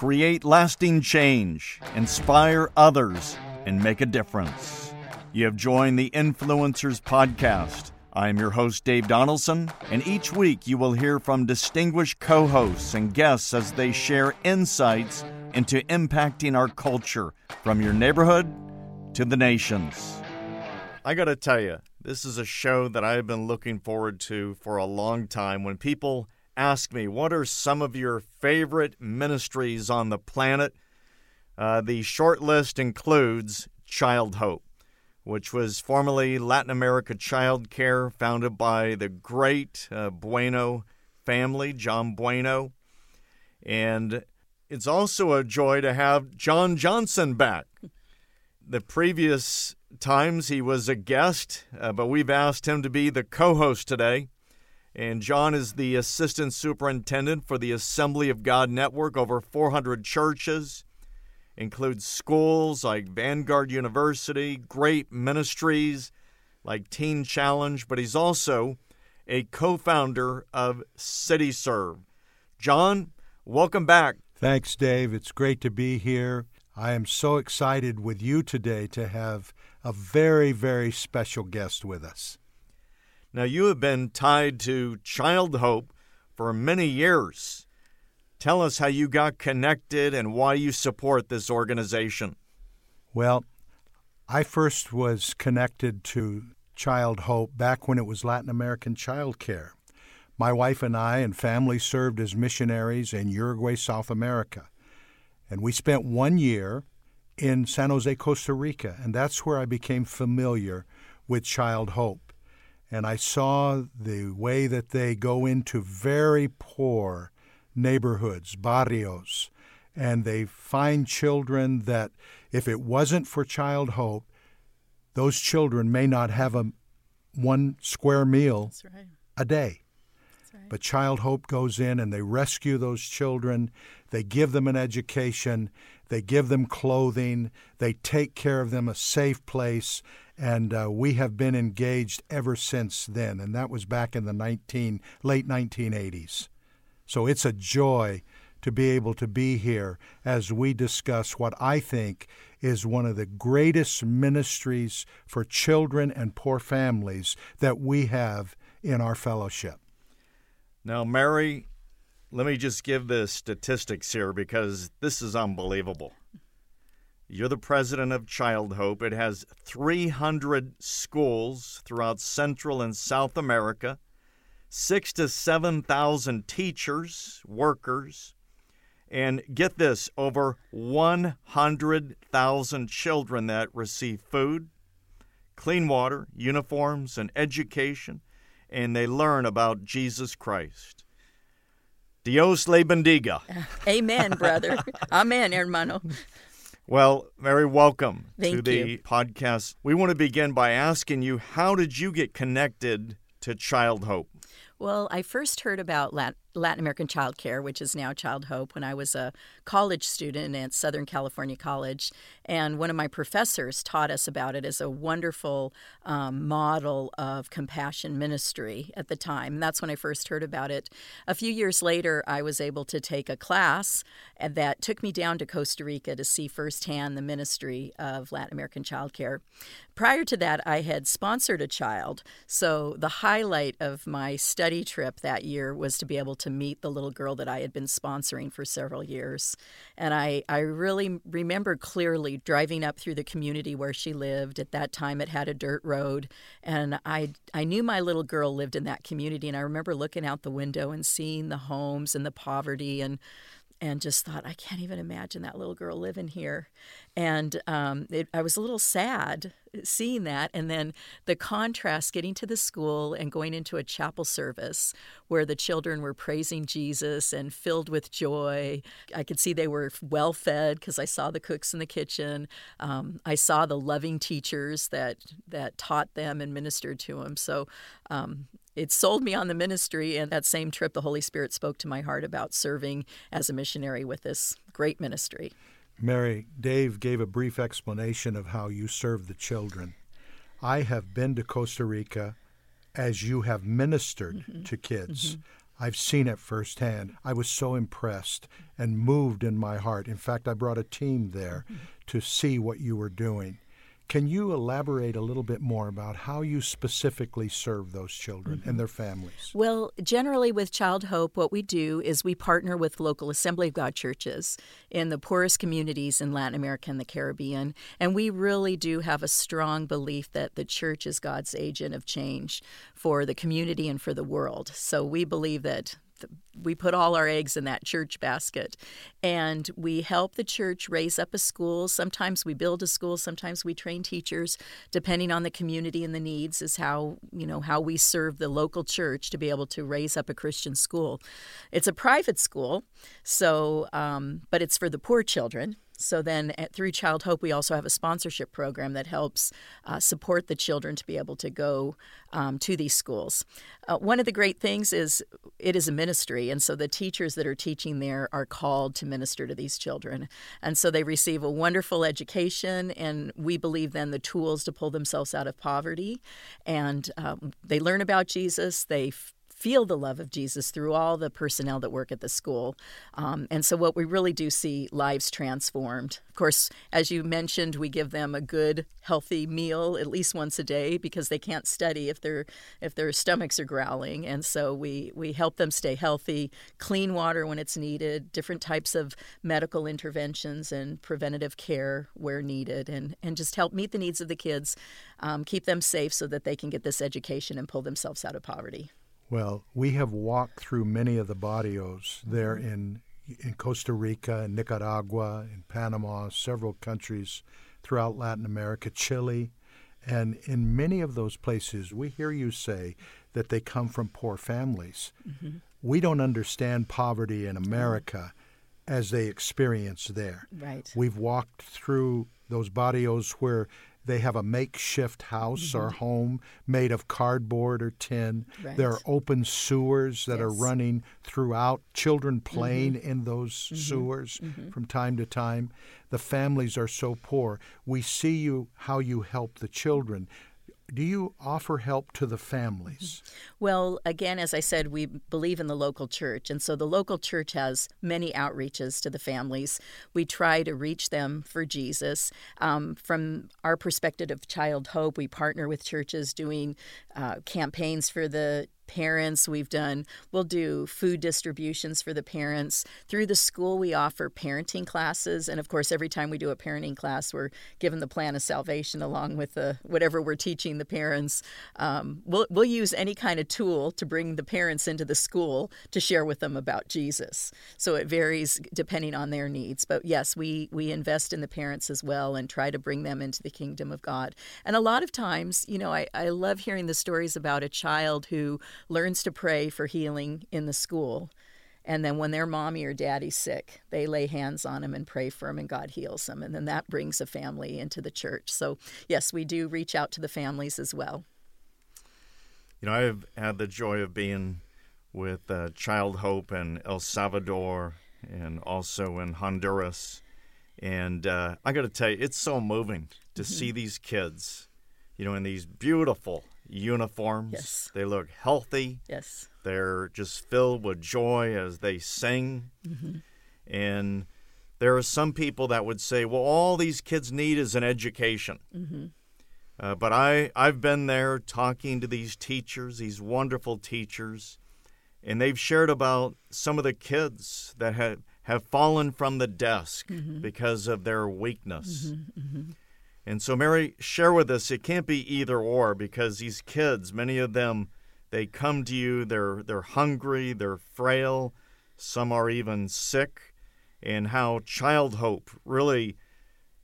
create lasting change, inspire others, and make a difference. You have joined the Influencers Podcast. I am your host, Dave Donaldson, and each week you will hear from distinguished co hosts and guests as they share insights into impacting our culture from your neighborhood to the nations. I got to tell you, this is a show that I've been looking forward to for a long time. When people ask me, what are some of your favorite ministries on the planet? Uh, the short list includes Child Hope which was formerly Latin America Child Care, founded by the great uh, Bueno family, John Bueno. And it's also a joy to have John Johnson back. The previous times he was a guest, uh, but we've asked him to be the co host today. And John is the assistant superintendent for the Assembly of God Network, over 400 churches includes schools like Vanguard University, great ministries like Teen Challenge, but he's also a co founder of CityServe. John, welcome back. Thanks, Dave. It's great to be here. I am so excited with you today to have a very, very special guest with us. Now, you have been tied to Child Hope for many years. Tell us how you got connected and why you support this organization. Well, I first was connected to Child Hope back when it was Latin American Child Care. My wife and I and family served as missionaries in Uruguay, South America. And we spent one year in San Jose, Costa Rica, and that's where I became familiar with Child Hope. And I saw the way that they go into very poor neighborhoods, barrios, and they find children that, if it wasn't for Child Hope, those children may not have a one square meal right. a day. Right. But Child Hope goes in and they rescue those children. They give them an education. They give them clothing. They take care of them a safe place. And uh, we have been engaged ever since then. And that was back in the 19, late 1980s. So it's a joy to be able to be here as we discuss what I think is one of the greatest ministries for children and poor families that we have in our fellowship. Now, Mary, let me just give the statistics here because this is unbelievable. You're the president of Child Hope. It has 300 schools throughout Central and South America six to 7,000 teachers, workers, and get this over 100,000 children that receive food, clean water, uniforms, and education, and they learn about Jesus Christ. Dios le bendiga. Amen, brother. Amen, hermano. Well, Mary, welcome Thank to the podcast. We want to begin by asking you how did you get connected to Child Hope? Well, I first heard about Lat- Latin American Child Care, which is now Child Hope, when I was a college student at Southern California College. And one of my professors taught us about it as a wonderful um, model of compassion ministry at the time. And that's when I first heard about it. A few years later, I was able to take a class that took me down to Costa Rica to see firsthand the ministry of Latin American Child Care. Prior to that, I had sponsored a child. So the highlight of my study trip that year was to be able to meet the little girl that I had been sponsoring for several years. And I, I really remember clearly driving up through the community where she lived. At that time, it had a dirt road. And I, I knew my little girl lived in that community. And I remember looking out the window and seeing the homes and the poverty and and just thought, I can't even imagine that little girl living here. And um, it, I was a little sad seeing that. And then the contrast getting to the school and going into a chapel service where the children were praising Jesus and filled with joy. I could see they were well fed because I saw the cooks in the kitchen. Um, I saw the loving teachers that, that taught them and ministered to them. So um, it sold me on the ministry. And that same trip, the Holy Spirit spoke to my heart about serving as a missionary with this great ministry. Mary, Dave gave a brief explanation of how you serve the children. I have been to Costa Rica as you have ministered Mm-hmm. to kids. I've seen it firsthand. I was so impressed and moved in my heart. In fact, I brought a team there mm-hmm. to see what you were doing. Can you elaborate a little bit more about how you specifically serve those children mm-hmm. and their families? Well, generally with Child Hope, what we do is we partner with local Assembly of God churches in the poorest communities in Latin America and the Caribbean. And we really do have a strong belief that the church is God's agent of change for the community and for the world. So we believe that we put all our eggs in that church basket. And we help the church raise up a school. Sometimes we build a school sometimes we train teachers depending on the community and the needs is how you know how we serve the local church to be able to raise up a christian school. It's a private school so um, but it's for the poor children so then at, through Child Hope, we also have a sponsorship program that helps uh, support the children to be able to go um, to these schools. Uh, one of the great things is it is a ministry, and so the teachers that are teaching there are called to minister to these children. And so they receive a wonderful education, and we believe then the tools to pull themselves out of poverty. And um, they learn about Jesus, they feel the love of Jesus through all the personnel that work at the school. Um, and so, what we really do see lives transformed. Of course, as you mentioned, we give them a good, healthy meal at least once a day because they can't study if their if their stomachs are growling. And so we we help them stay healthy, clean water when it's needed, different types of medical interventions and preventative care where needed, and and just help meet the needs of the kids, um, keep them safe so that they can get this education and pull themselves out of poverty. Well, we have walked through many of the barrios there mm-hmm. in in Costa Rica, in Nicaragua, in Panama, several countries throughout Latin America, Chile, and in many of those places, we hear you say that they come from poor families. Mm-hmm. We don't understand poverty in America as they experience there. Right. We've walked through those barrios where they have a makeshift house mm-hmm. or home made of cardboard or tin. Right. There are open sewers that yes. are running throughout, children playing mm-hmm. in those mm-hmm. sewers mm-hmm. from time to time. The families are so poor. We see you how you help the children do you offer help to the families? Well, again, as I said, we believe in the local church. And so the local church has many outreaches to the families. We try to reach them for Jesus. Um, from our perspective of Child Hope, we partner with churches doing uh, campaigns for the parents. We've done, we'll do food distributions for the parents. Through the school, we offer parenting classes. And of course, every time we do a parenting class, we're given the plan of salvation along with the, whatever we're teaching the parents. Um, we'll, we'll use any kind of tool to bring the parents into the school to share with them about Jesus. So it varies depending on their needs. But yes, we, we invest in the parents as well and try to bring them into the kingdom of God. And a lot of times, you know, I, I love hearing the stories about a child who learns to pray for healing in the school. And then when their mommy or daddy's sick, they lay hands on them and pray for them, and God heals them. And then that brings a family into the church. So, yes, we do reach out to the families as well. You know, I've had the joy of being with uh, Child Hope in El Salvador and also in Honduras. And uh, I got to tell you, it's so moving to mm-hmm. see these kids, you know, in these beautiful uniforms. Yes. They look healthy. Yes. They're just filled with joy as they sing. Mm-hmm. And there are some people that would say, well, all these kids need is an education. Mm-hmm. Uh, but I, I've been there talking to these teachers, these wonderful teachers, and they've shared about some of the kids that have, have fallen from the desk mm-hmm. because of their weakness. Mm-hmm. And so, Mary, share with us. It can't be either or because these kids, many of them, they come to you. They're they're hungry. They're frail. Some are even sick. And how Child Hope really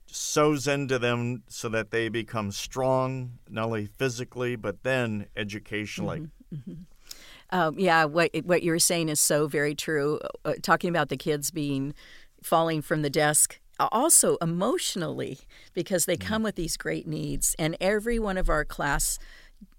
sows into them so that they become strong, not only physically but then educationally. Mm-hmm, mm-hmm. Um, yeah, what what you're saying is so very true. Uh, talking about the kids being falling from the desk also emotionally because they come with these great needs and every one of our class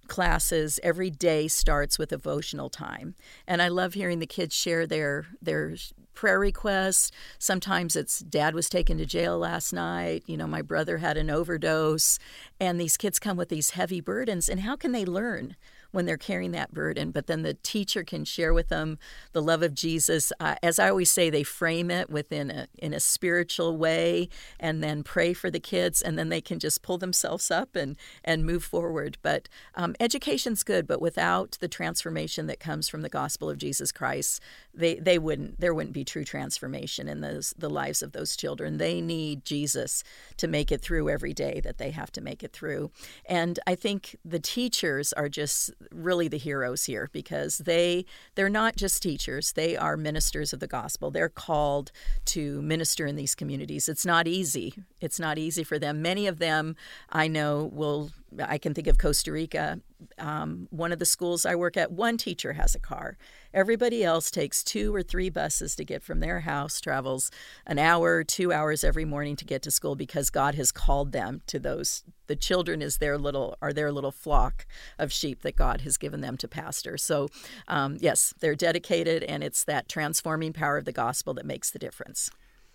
classes every day starts with devotional time. And i love hearing the kids share their their prayer requests sometimes it's dad was taken to jail last night you know my brother had an overdose and these kids come with these heavy burdens and how can they learn when they're carrying that burden. But then the teacher can share with them the love of Jesus. Uh, as I always say, they frame it within a in a spiritual way, and then pray for the kids, and then they can just pull themselves up and and move forward. But um, education's good, but without the transformation that comes from the gospel of Jesus Christ, they they wouldn't there wouldn't be true transformation in those the lives of those children. They need Jesus to make it through every day that they have to make it through. And I think the teachers are just really the heroes here because they they're not just teachers, they are ministers of the gospel. They're called to minister in these communities. It's not easy. It's not easy for them. Many of them I know will I can think of Costa Rica. Um, one of the schools I work at, one teacher has a car. Everybody else takes two or three buses to get from their house, travels an hour, two hours every morning to get to school because God has called them to those. The children is their little are their little flock of sheep that God has given them to pastor. So, um, yes, they're dedicated, and it's that transforming power of the gospel that makes the difference.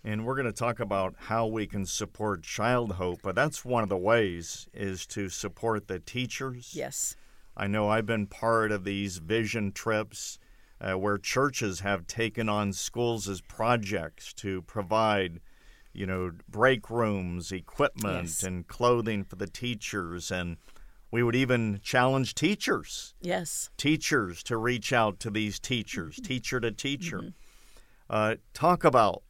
And we're going to talk about how we can support Child Hope, but that's one of the ways is to support the teachers. Yes. I know I've been part of these vision trips uh, where churches have taken on schools as projects to provide, you know, break rooms, equipment, Yes. and clothing for the teachers. And we would even challenge teachers, Yes. teachers to reach out to these teachers, teacher to teacher. Mm-hmm. Uh, talk about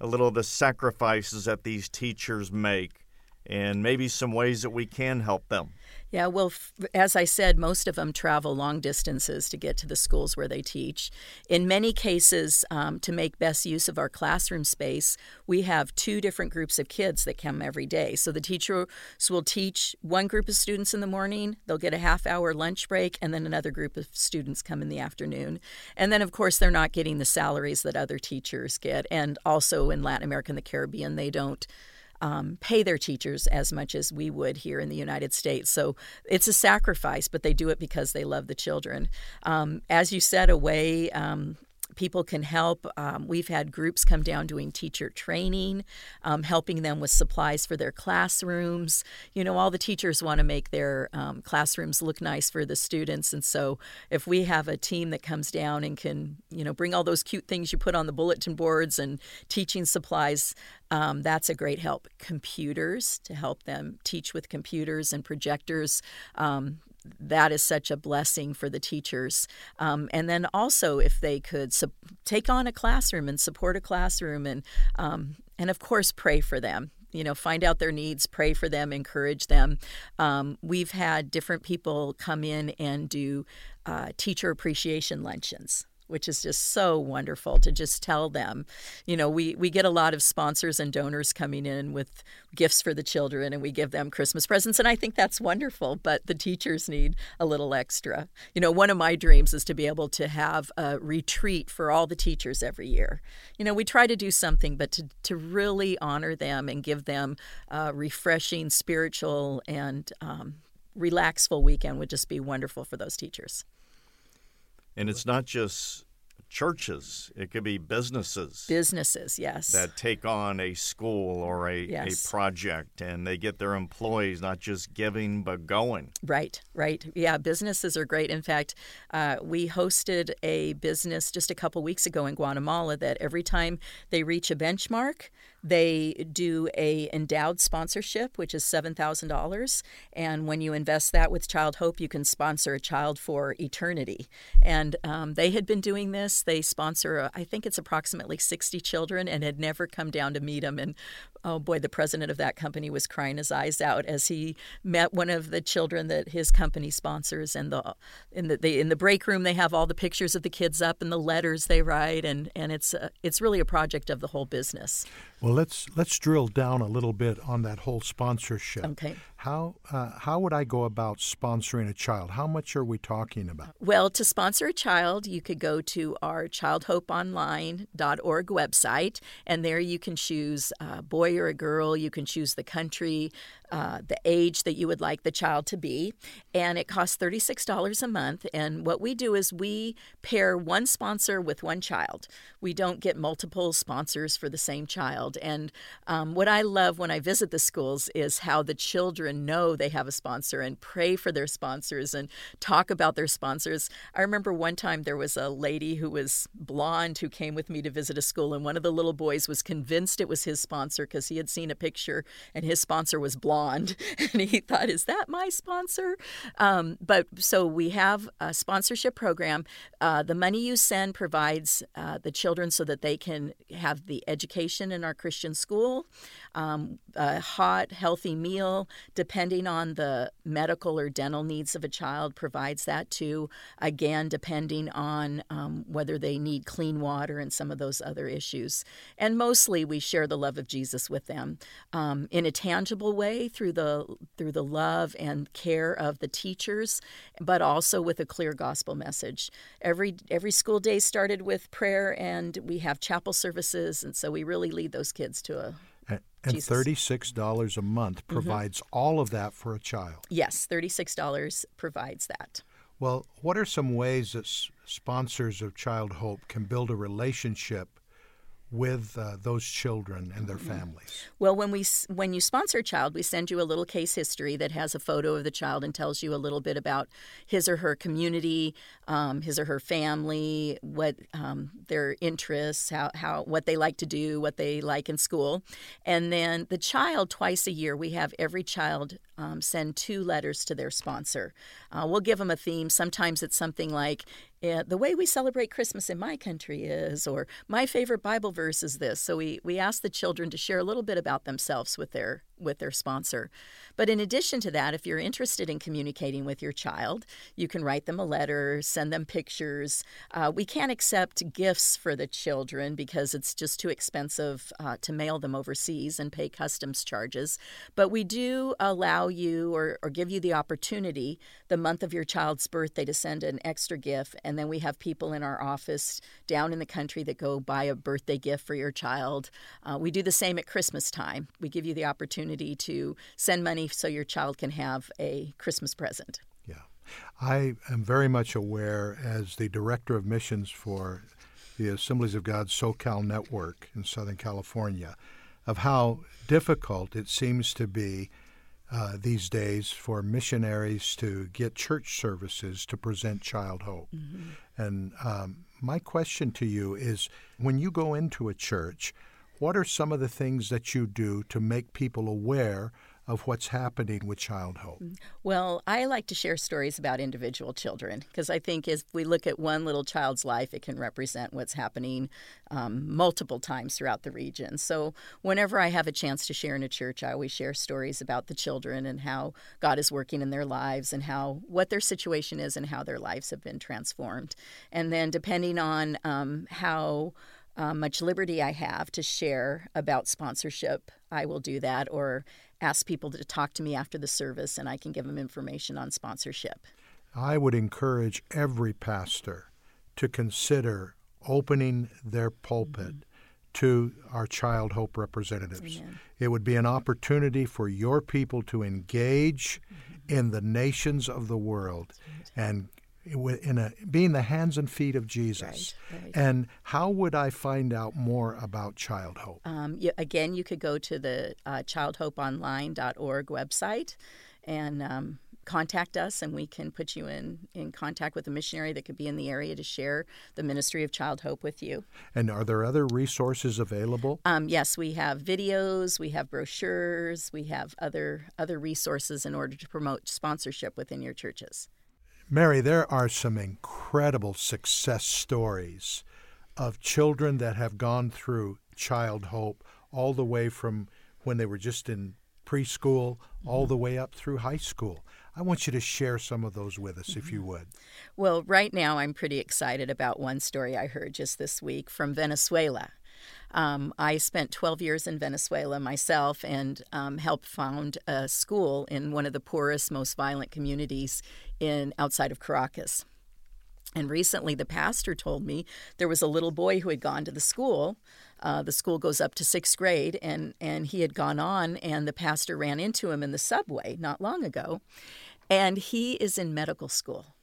a little of the sacrifices that these teachers make and maybe some ways that we can help them. Yeah, well, f- as I said, most of them travel long distances to get to the schools where they teach. In many cases, um, to make best use of our classroom space, we have two different groups of kids that come every day. So the teachers will teach one group of students in the morning, they'll get a half hour lunch break, and then another group of students come in the afternoon. And then, of course, they're not getting the salaries that other teachers get. And also in Latin America and the Caribbean, they don't um, pay their teachers as much as we would here in the United States. So it's a sacrifice, but they do it because they love the children. Um, as you said, a way um, people can help. Um, we've had groups come down doing teacher training, um, helping them with supplies for their classrooms. You know, all the teachers want to make their um, classrooms look nice for the students, and so if we have a team that comes down and can, you know, bring all those cute things you put on the bulletin boards and teaching supplies, um, that's a great help. Computers to help them teach with computers and projectors. That is such a blessing for the teachers. Um, and then also, if they could su- take on a classroom and support a classroom, and um, and of course, pray for them. You know, find out their needs, pray for them, encourage them. Um, we've had different people come in and do uh, teacher appreciation luncheons which is just so wonderful to just tell them. You know, we, we get a lot of sponsors and donors coming in with gifts for the children and we give them Christmas presents. And I think that's wonderful, but the teachers need a little extra. You know, one of my dreams is to be able to have a retreat for all the teachers every year. You know, we try to do something, but to, to really honor them and give them a refreshing spiritual and um, relaxful weekend would just be wonderful for those teachers. And it's not just churches, it could be businesses Businesses, yes. that take on a school or a, Yes. a project and they get their employees not just giving but going. Right, right. Yeah, businesses are great. In fact, uh, we hosted a business just a couple weeks ago in Guatemala that every time they reach a benchmark, they do a endowed sponsorship, which is seven thousand dollars. And when you invest that with Child Hope, you can sponsor a child for eternity. And um, they had been doing this. They sponsor, uh, I think it's approximately sixty children, and had never come down to meet them. And oh boy, the president of that company was crying his eyes out as he met one of the children that his company sponsors. And the in the they, in the break room, they have all the pictures of the kids up and the letters they write, and and it's uh, it's really a project of the whole business. Well, let's let's drill down a little bit on that whole sponsorship. Okay. How uh, how would I go about sponsoring a child? How much are we talking about? Well, to sponsor a child, you could go to our childhopeonline.org website, and there you can choose a boy or a girl. You can choose the country uh, the age that you would like the child to be, and it costs $36 a month. And what we do is we pair one sponsor with one child. We don't get multiple sponsors for the same child. And um, what I love when I visit the schools is how the children know they have a sponsor and pray for their sponsors and talk about their sponsors. I remember one time there was a lady who was blonde who came with me to visit a school, and one of the little boys was convinced it was his sponsor because he had seen a picture and his sponsor was blonde blonde. And he thought, is that my sponsor? Um, but so we have a sponsorship program. Uh, the money you send provides uh, the children so that they can have the education in our Christian school, um, a hot, healthy meal, depending on the medical or dental needs of a child, provides that too. Again, depending on um, whether they need clean water and some of those other issues. And mostly we share the love of Jesus with them um, in a tangible way through the through the love and care of the teachers, but also with a clear gospel message. Every every school day started with prayer, and we have chapel services, and so we really lead those kids to a and, and $36 a month mm-hmm. provides mm-hmm. all of that for a child. Yes, $36 provides that. Well, what are some ways that sponsors of Child Hope can build a relationship with uh, those children and their mm-hmm. families? Well, when we when you sponsor a child, we send you a little case history that has a photo of the child and tells you a little bit about his or her community, um, his or her family, what um, their interests, how, how what they like to do, what they like in school, and then the child twice a year we have every child um, send two letters to their sponsor. Uh, we'll give them a theme. Sometimes it's something like uh, the way we celebrate Christmas in my country is, or my favorite Bible verse is this. So we, we ask the children to share a little bit about themselves with their with their sponsor. But in addition to that, if you're interested in communicating with your child, you can write them a letter, send them pictures. Uh, we can't accept gifts for the children because it's just too expensive uh, to mail them overseas and pay customs charges. But we do allow you or, or give you the opportunity the month of your child's birthday to send an extra gift. And then we have people in our office down in the country that go buy a birthday gift for your child. Uh, we do the same at Christmas time. We give you the opportunity opportunity to send money so your child can have a Christmas present. Yeah. I am very much aware as the director of missions for the Assemblies of God SoCal Network in Southern California of how difficult it seems to be uh, these days for missionaries to get church services to present child hope. Mm-hmm. And um, my question to you is when you go into a church, what are some of the things that you do to make people aware of what's happening with Child Hope? Mm, well, I like to share stories about individual children because I think if we look at one little child's life, it can represent what's happening um, multiple times throughout the region. So, whenever I have a chance to share in a church, I always share stories about the children and how God is working in their lives and how what their situation is and how their lives have been transformed. And then, depending on um, how uh, much liberty I have to share about sponsorship, I will do that or ask people to talk to me after the service and I can give them information on sponsorship. I would encourage every pastor to consider opening their pulpit mm-hmm. to our Child Hope representatives. Amen. It would be an opportunity for your people to engage mm-hmm. in the nations of the world and in a being the hands and feet of Jesus. Right, right. And how would I find out more about Child Hope? Um, you, again, you could go to the uh, childhopeonline.org website and um, contact us, and we can put you in in contact with a missionary that could be in the area to share the ministry of Child Hope with you. And are there other resources available? Um, yes, we have videos, we have brochures, we have other other resources in order to promote sponsorship within your churches. Mary, there are some incredible success stories of children that have gone through Child Hope all the way from when they were just in preschool all mm-hmm. the way up through high school. I want you to share some of those with us, if you mm-hmm. would. Well, right now, I'm pretty excited about one story I heard just this week from Venezuela. Um, I spent 12 years in Venezuela myself and um, helped found a school in one of the poorest, most violent communities in outside of Caracas. And recently, the pastor told me there was a little boy who had gone to the school. Uh, the school goes up to sixth grade, and, and he had gone on, and the pastor ran into him in the subway not long ago. And he is in medical school.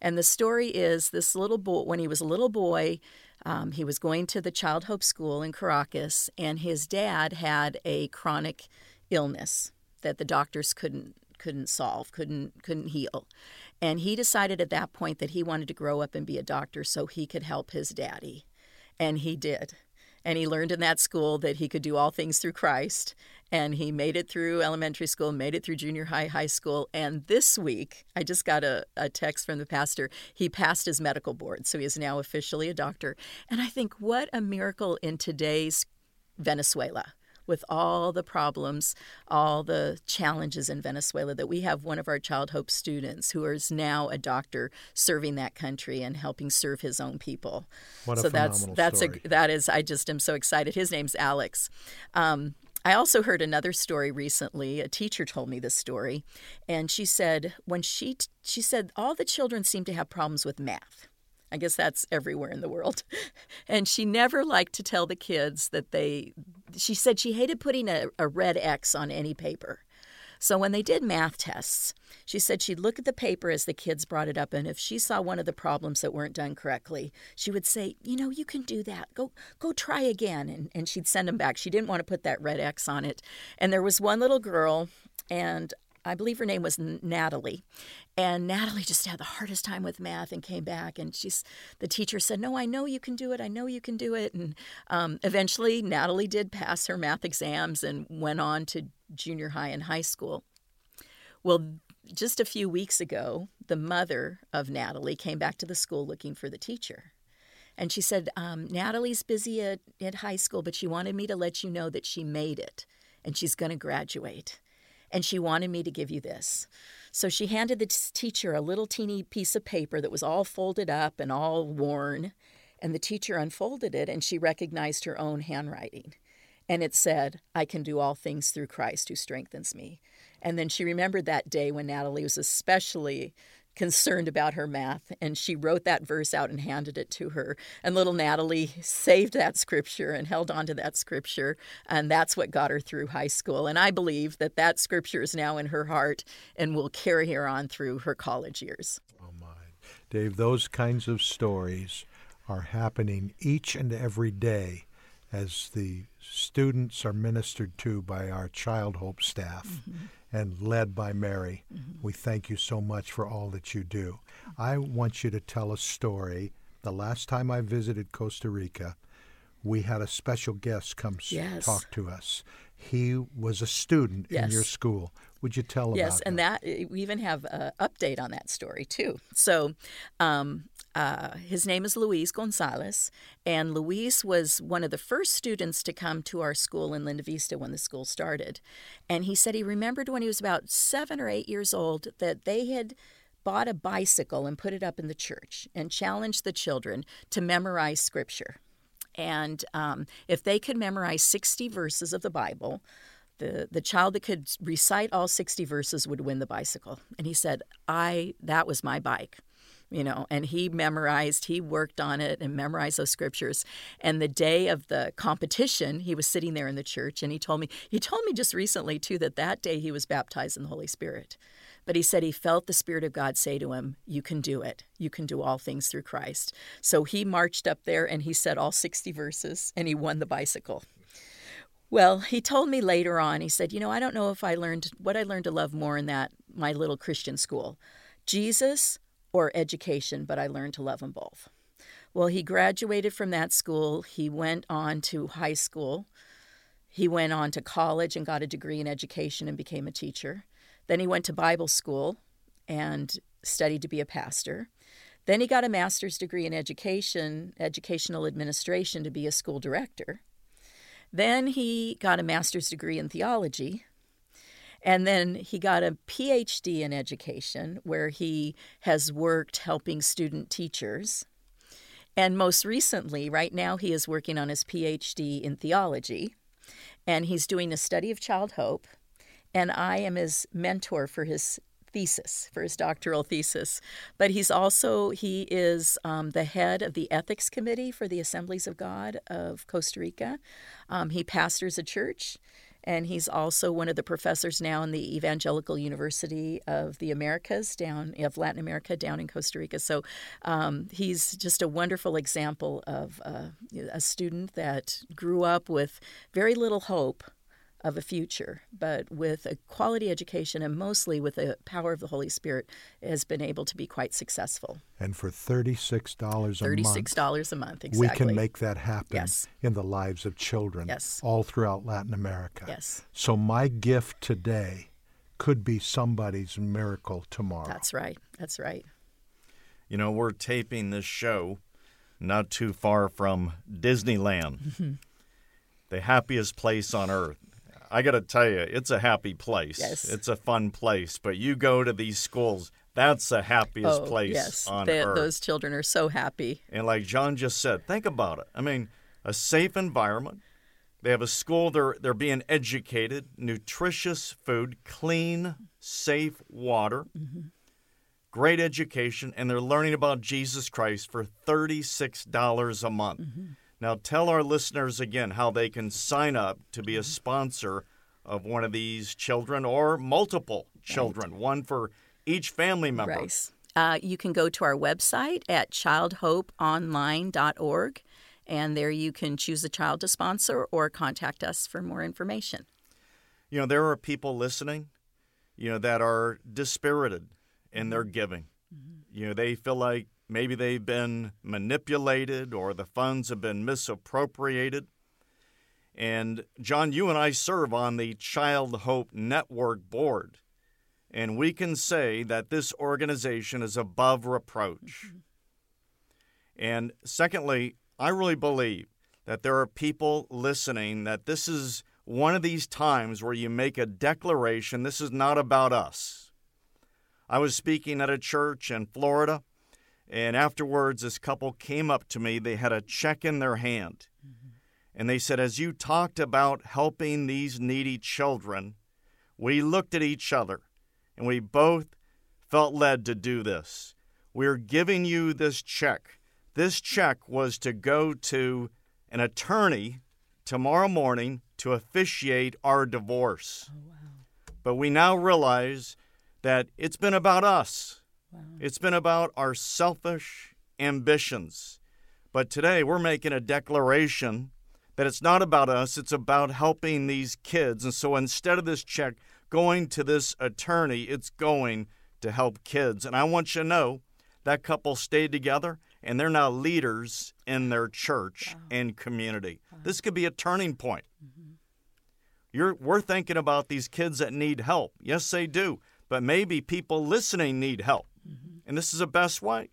And the story is this little boy, when he was a little boy, um, he was going to the Child Hope School in Caracas, and his dad had a chronic illness that the doctors couldn't couldn't solve, couldn't couldn't heal. And he decided at that point that he wanted to grow up and be a doctor so he could help his daddy. And he did. And he learned in that school that he could do all things through Christ. And he made it through elementary school, made it through junior high, high school. And this week, I just got a, a text from the pastor. He passed his medical board. So he is now officially a doctor. And I think what a miracle in today's Venezuela with all the problems, all the challenges in Venezuela, that we have one of our Child Hope students who is now a doctor serving that country and helping serve his own people. What so a that's that's story. a that is I just am so excited. His name's Alex. Um, I also heard another story recently. A teacher told me this story, and she said when she she said all the children seem to have problems with math. I guess that's everywhere in the world. And she never liked to tell the kids that they, she said she hated putting a, a red X on any paper. So when they did math tests, she said she'd look at the paper as the kids brought it up, and if she saw one of the problems that weren't done correctly, she would say, "You know, you can do that. Go, go try again." And and she'd send them back. She didn't want to put that red X on it. And there was one little girl, and I believe her name was Natalie. And Natalie just had the hardest time with math and came back. And she's the teacher said, "No, I know you can do it. I know you can do it." And um, eventually, Natalie did pass her math exams and went on to junior high and high school. Well, just a few weeks ago, the mother of Natalie came back to the school looking for the teacher. And she said, um, Natalie's busy at, at high school, but she wanted me to let you know that she made it and she's going to graduate and she wanted me to give you this. So she handed the teacher a little teeny piece of paper that was all folded up and all worn. And the teacher unfolded it and she recognized her own handwriting. And it said, I can do all things through Christ who strengthens me. And then she remembered that day when Natalie was especially concerned about her math, and she wrote that verse out and handed it to her. And little Natalie saved that scripture and held on to that scripture, and that's what got her through high school. And I believe that that scripture is now in her heart and will carry her on through her college years. Oh, my. Dave, those kinds of stories are happening each and every day as the students are ministered to by our Child Hope staff. Mm-hmm and led by Mary. Mm-hmm. We thank you so much for all that you do. I want you to tell a story. The last time I visited Costa Rica, we had a special guest come yes. talk to us. He was a student yes. in your school. Would you tell yes, about Yes, and that we even have an update on that story too. So, um, uh, his name is Luis Gonzalez, and Luis was one of the first students to come to our school in Linda Vista when the school started. And he said he remembered when he was about seven or eight years old that they had bought a bicycle and put it up in the church and challenged the children to memorize scripture. And um, if they could memorize 60 verses of the Bible, the the child that could recite all 60 verses would win the bicycle and he said i that was my bike you know and he memorized he worked on it and memorized those scriptures. And the day of the competition he was sitting there in the church and he told me he told me just recently too that that day he was baptized in the holy spirit. But he said he felt the spirit of god say to him you can do it. You can do all things through christ. So he marched up there and he said all 60 verses and he won the bicycle. Well, he told me later on, he said, You know, I don't know if I learned what I learned to love more in that, my little Christian school. Jesus or education, but I learned to love them both. Well, he graduated from that school. He went on to high school. He went on to college and got a degree in education and became a teacher. Then he went to Bible school and studied to be a pastor. Then he got a master's degree in education, educational administration to be a school director. Then he got a master's degree in theology. And then he got a PhD in education, where he has worked helping student teachers. And most recently, right now, he is working on his PhD in theology. And he's doing a study of child hope. And I am his mentor for his thesis for his doctoral thesis but he's also he is um, the head of the ethics committee for the assemblies of god of costa rica um, he pastors a church and he's also one of the professors now in the Evangelical University of the Americas down of Latin America down in Costa Rica. So um, he's just a wonderful example of uh, a student that grew up with very little hope of a future, but with a quality education and mostly with the power of the Holy Spirit, has been able to be quite successful. And for $36 a month, $36 a month, exactly. we can make that happen yes. in the lives of children yes. all throughout Latin America. Yes. So my gift today could be somebody's miracle tomorrow. That's right. That's right. You know, we're taping this show not too far from Disneyland, mm-hmm. the happiest place on earth. I got to tell you, it's a happy place. Yes. It's a fun place. But you go to these schools, that's the happiest oh, place yes. on they, earth. Those children are so happy. And like John just said, think about it. I mean, a safe environment. They have a school. They're they're being educated, nutritious food, clean, safe water, mm-hmm. great education, and they're learning about Jesus Christ for thirty six dollars a month. Mm-hmm. Now, tell our listeners again how they can sign up to be a mm-hmm. sponsor of one of these children or multiple children, right. one for each family member. Right. Uh, you can go to our website at childhopeonline.org, and there you can choose a child to sponsor or contact us for more information. You know, there are people listening, you know, that are dispirited in their mm-hmm. giving. Mm-hmm. You know, they feel like Maybe they've been manipulated or the funds have been misappropriated. And John, you and I serve on the Child Hope Network board, and we can say that this organization is above reproach. Mm-hmm. And secondly, I really believe that there are people listening that this is one of these times where you make a declaration this is not about us. I was speaking at a church in Florida and afterwards, this couple came up to me. They had a check in their hand. Mm-hmm. And they said, As you talked about helping these needy children, we looked at each other and we both felt led to do this. We're giving you this check. This check was to go to an attorney tomorrow morning to officiate our divorce. Oh, wow. But we now realize that it's been about us. It's been about our selfish ambitions. But today we're making a declaration that it's not about us, it's about helping these kids. And so instead of this check going to this attorney, it's going to help kids. And I want you to know that couple stayed together and they're now leaders in their church wow. and community. Wow. This could be a turning point. Mm-hmm. You're, we're thinking about these kids that need help. Yes, they do. But maybe people listening need help. Mm-hmm. And this is the best way.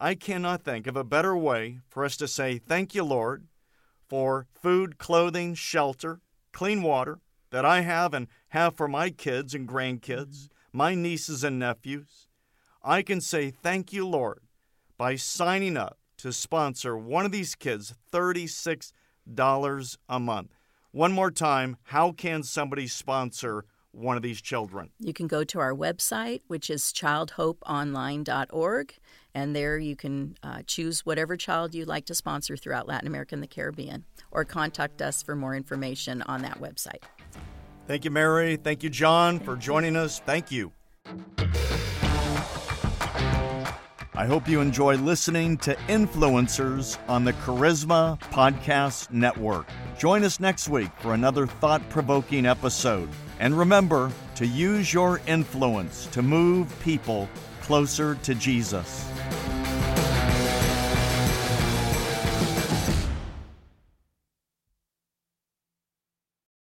I cannot think of a better way for us to say, Thank you, Lord, for food, clothing, shelter, clean water that I have and have for my kids and grandkids, mm-hmm. my nieces and nephews. I can say, Thank you, Lord, by signing up to sponsor one of these kids $36 a month. One more time, how can somebody sponsor one of these children? You can go to our website, which is childhopeonline.org, and there you can uh, choose whatever child you'd like to sponsor throughout Latin America and the Caribbean, or contact us for more information on that website. Thank you, Mary. Thank you, John, for joining us. Thank you. I hope you enjoy listening to Influencers on the Charisma Podcast Network. Join us next week for another thought provoking episode. And remember to use your influence to move people closer to Jesus.